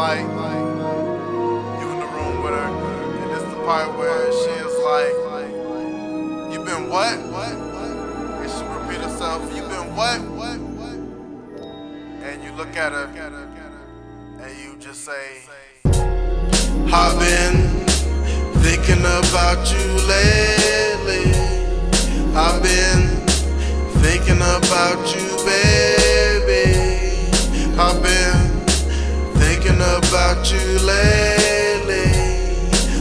like you in the room with her, and it's the part where she is like, "You been what? What? What?" And she repeat herself, "You been what? What? What?" And you look at her, and you just say, "I've been thinking about you lately. I've been thinking about you, baby. I've been thinking about you lately.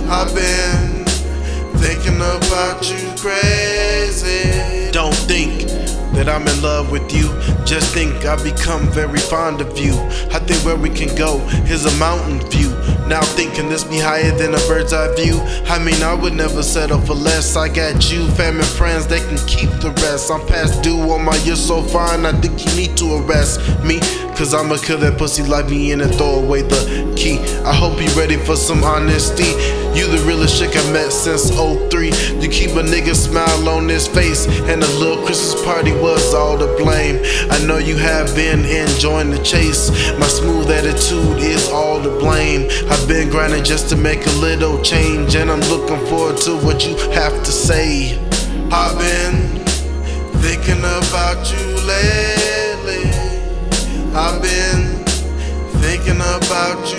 I've been thinking about you crazy. Don't think that I'm in love with you. Just think I've become very fond of you. I think where we can go is a mountain view. Now thinking this be higher than a bird's eye view. I mean, I would never settle for less. I got you, family, friends, they can keep the rest. I'm past due on my you're so fine. I think you need to arrest me. Cause I'ma kill that pussy like me and throw away the key. I hope you ready for some honesty. You the realest chick I met since 03. You keep a nigga smile on his face, and a little Christmas party was all to blame. I know you have been enjoying the chase. My smooth attitude is all to blame. I've been grinding just to make a little change, and I'm looking forward to what you have to say. I've been thinking about you lately. I've been thinking about you.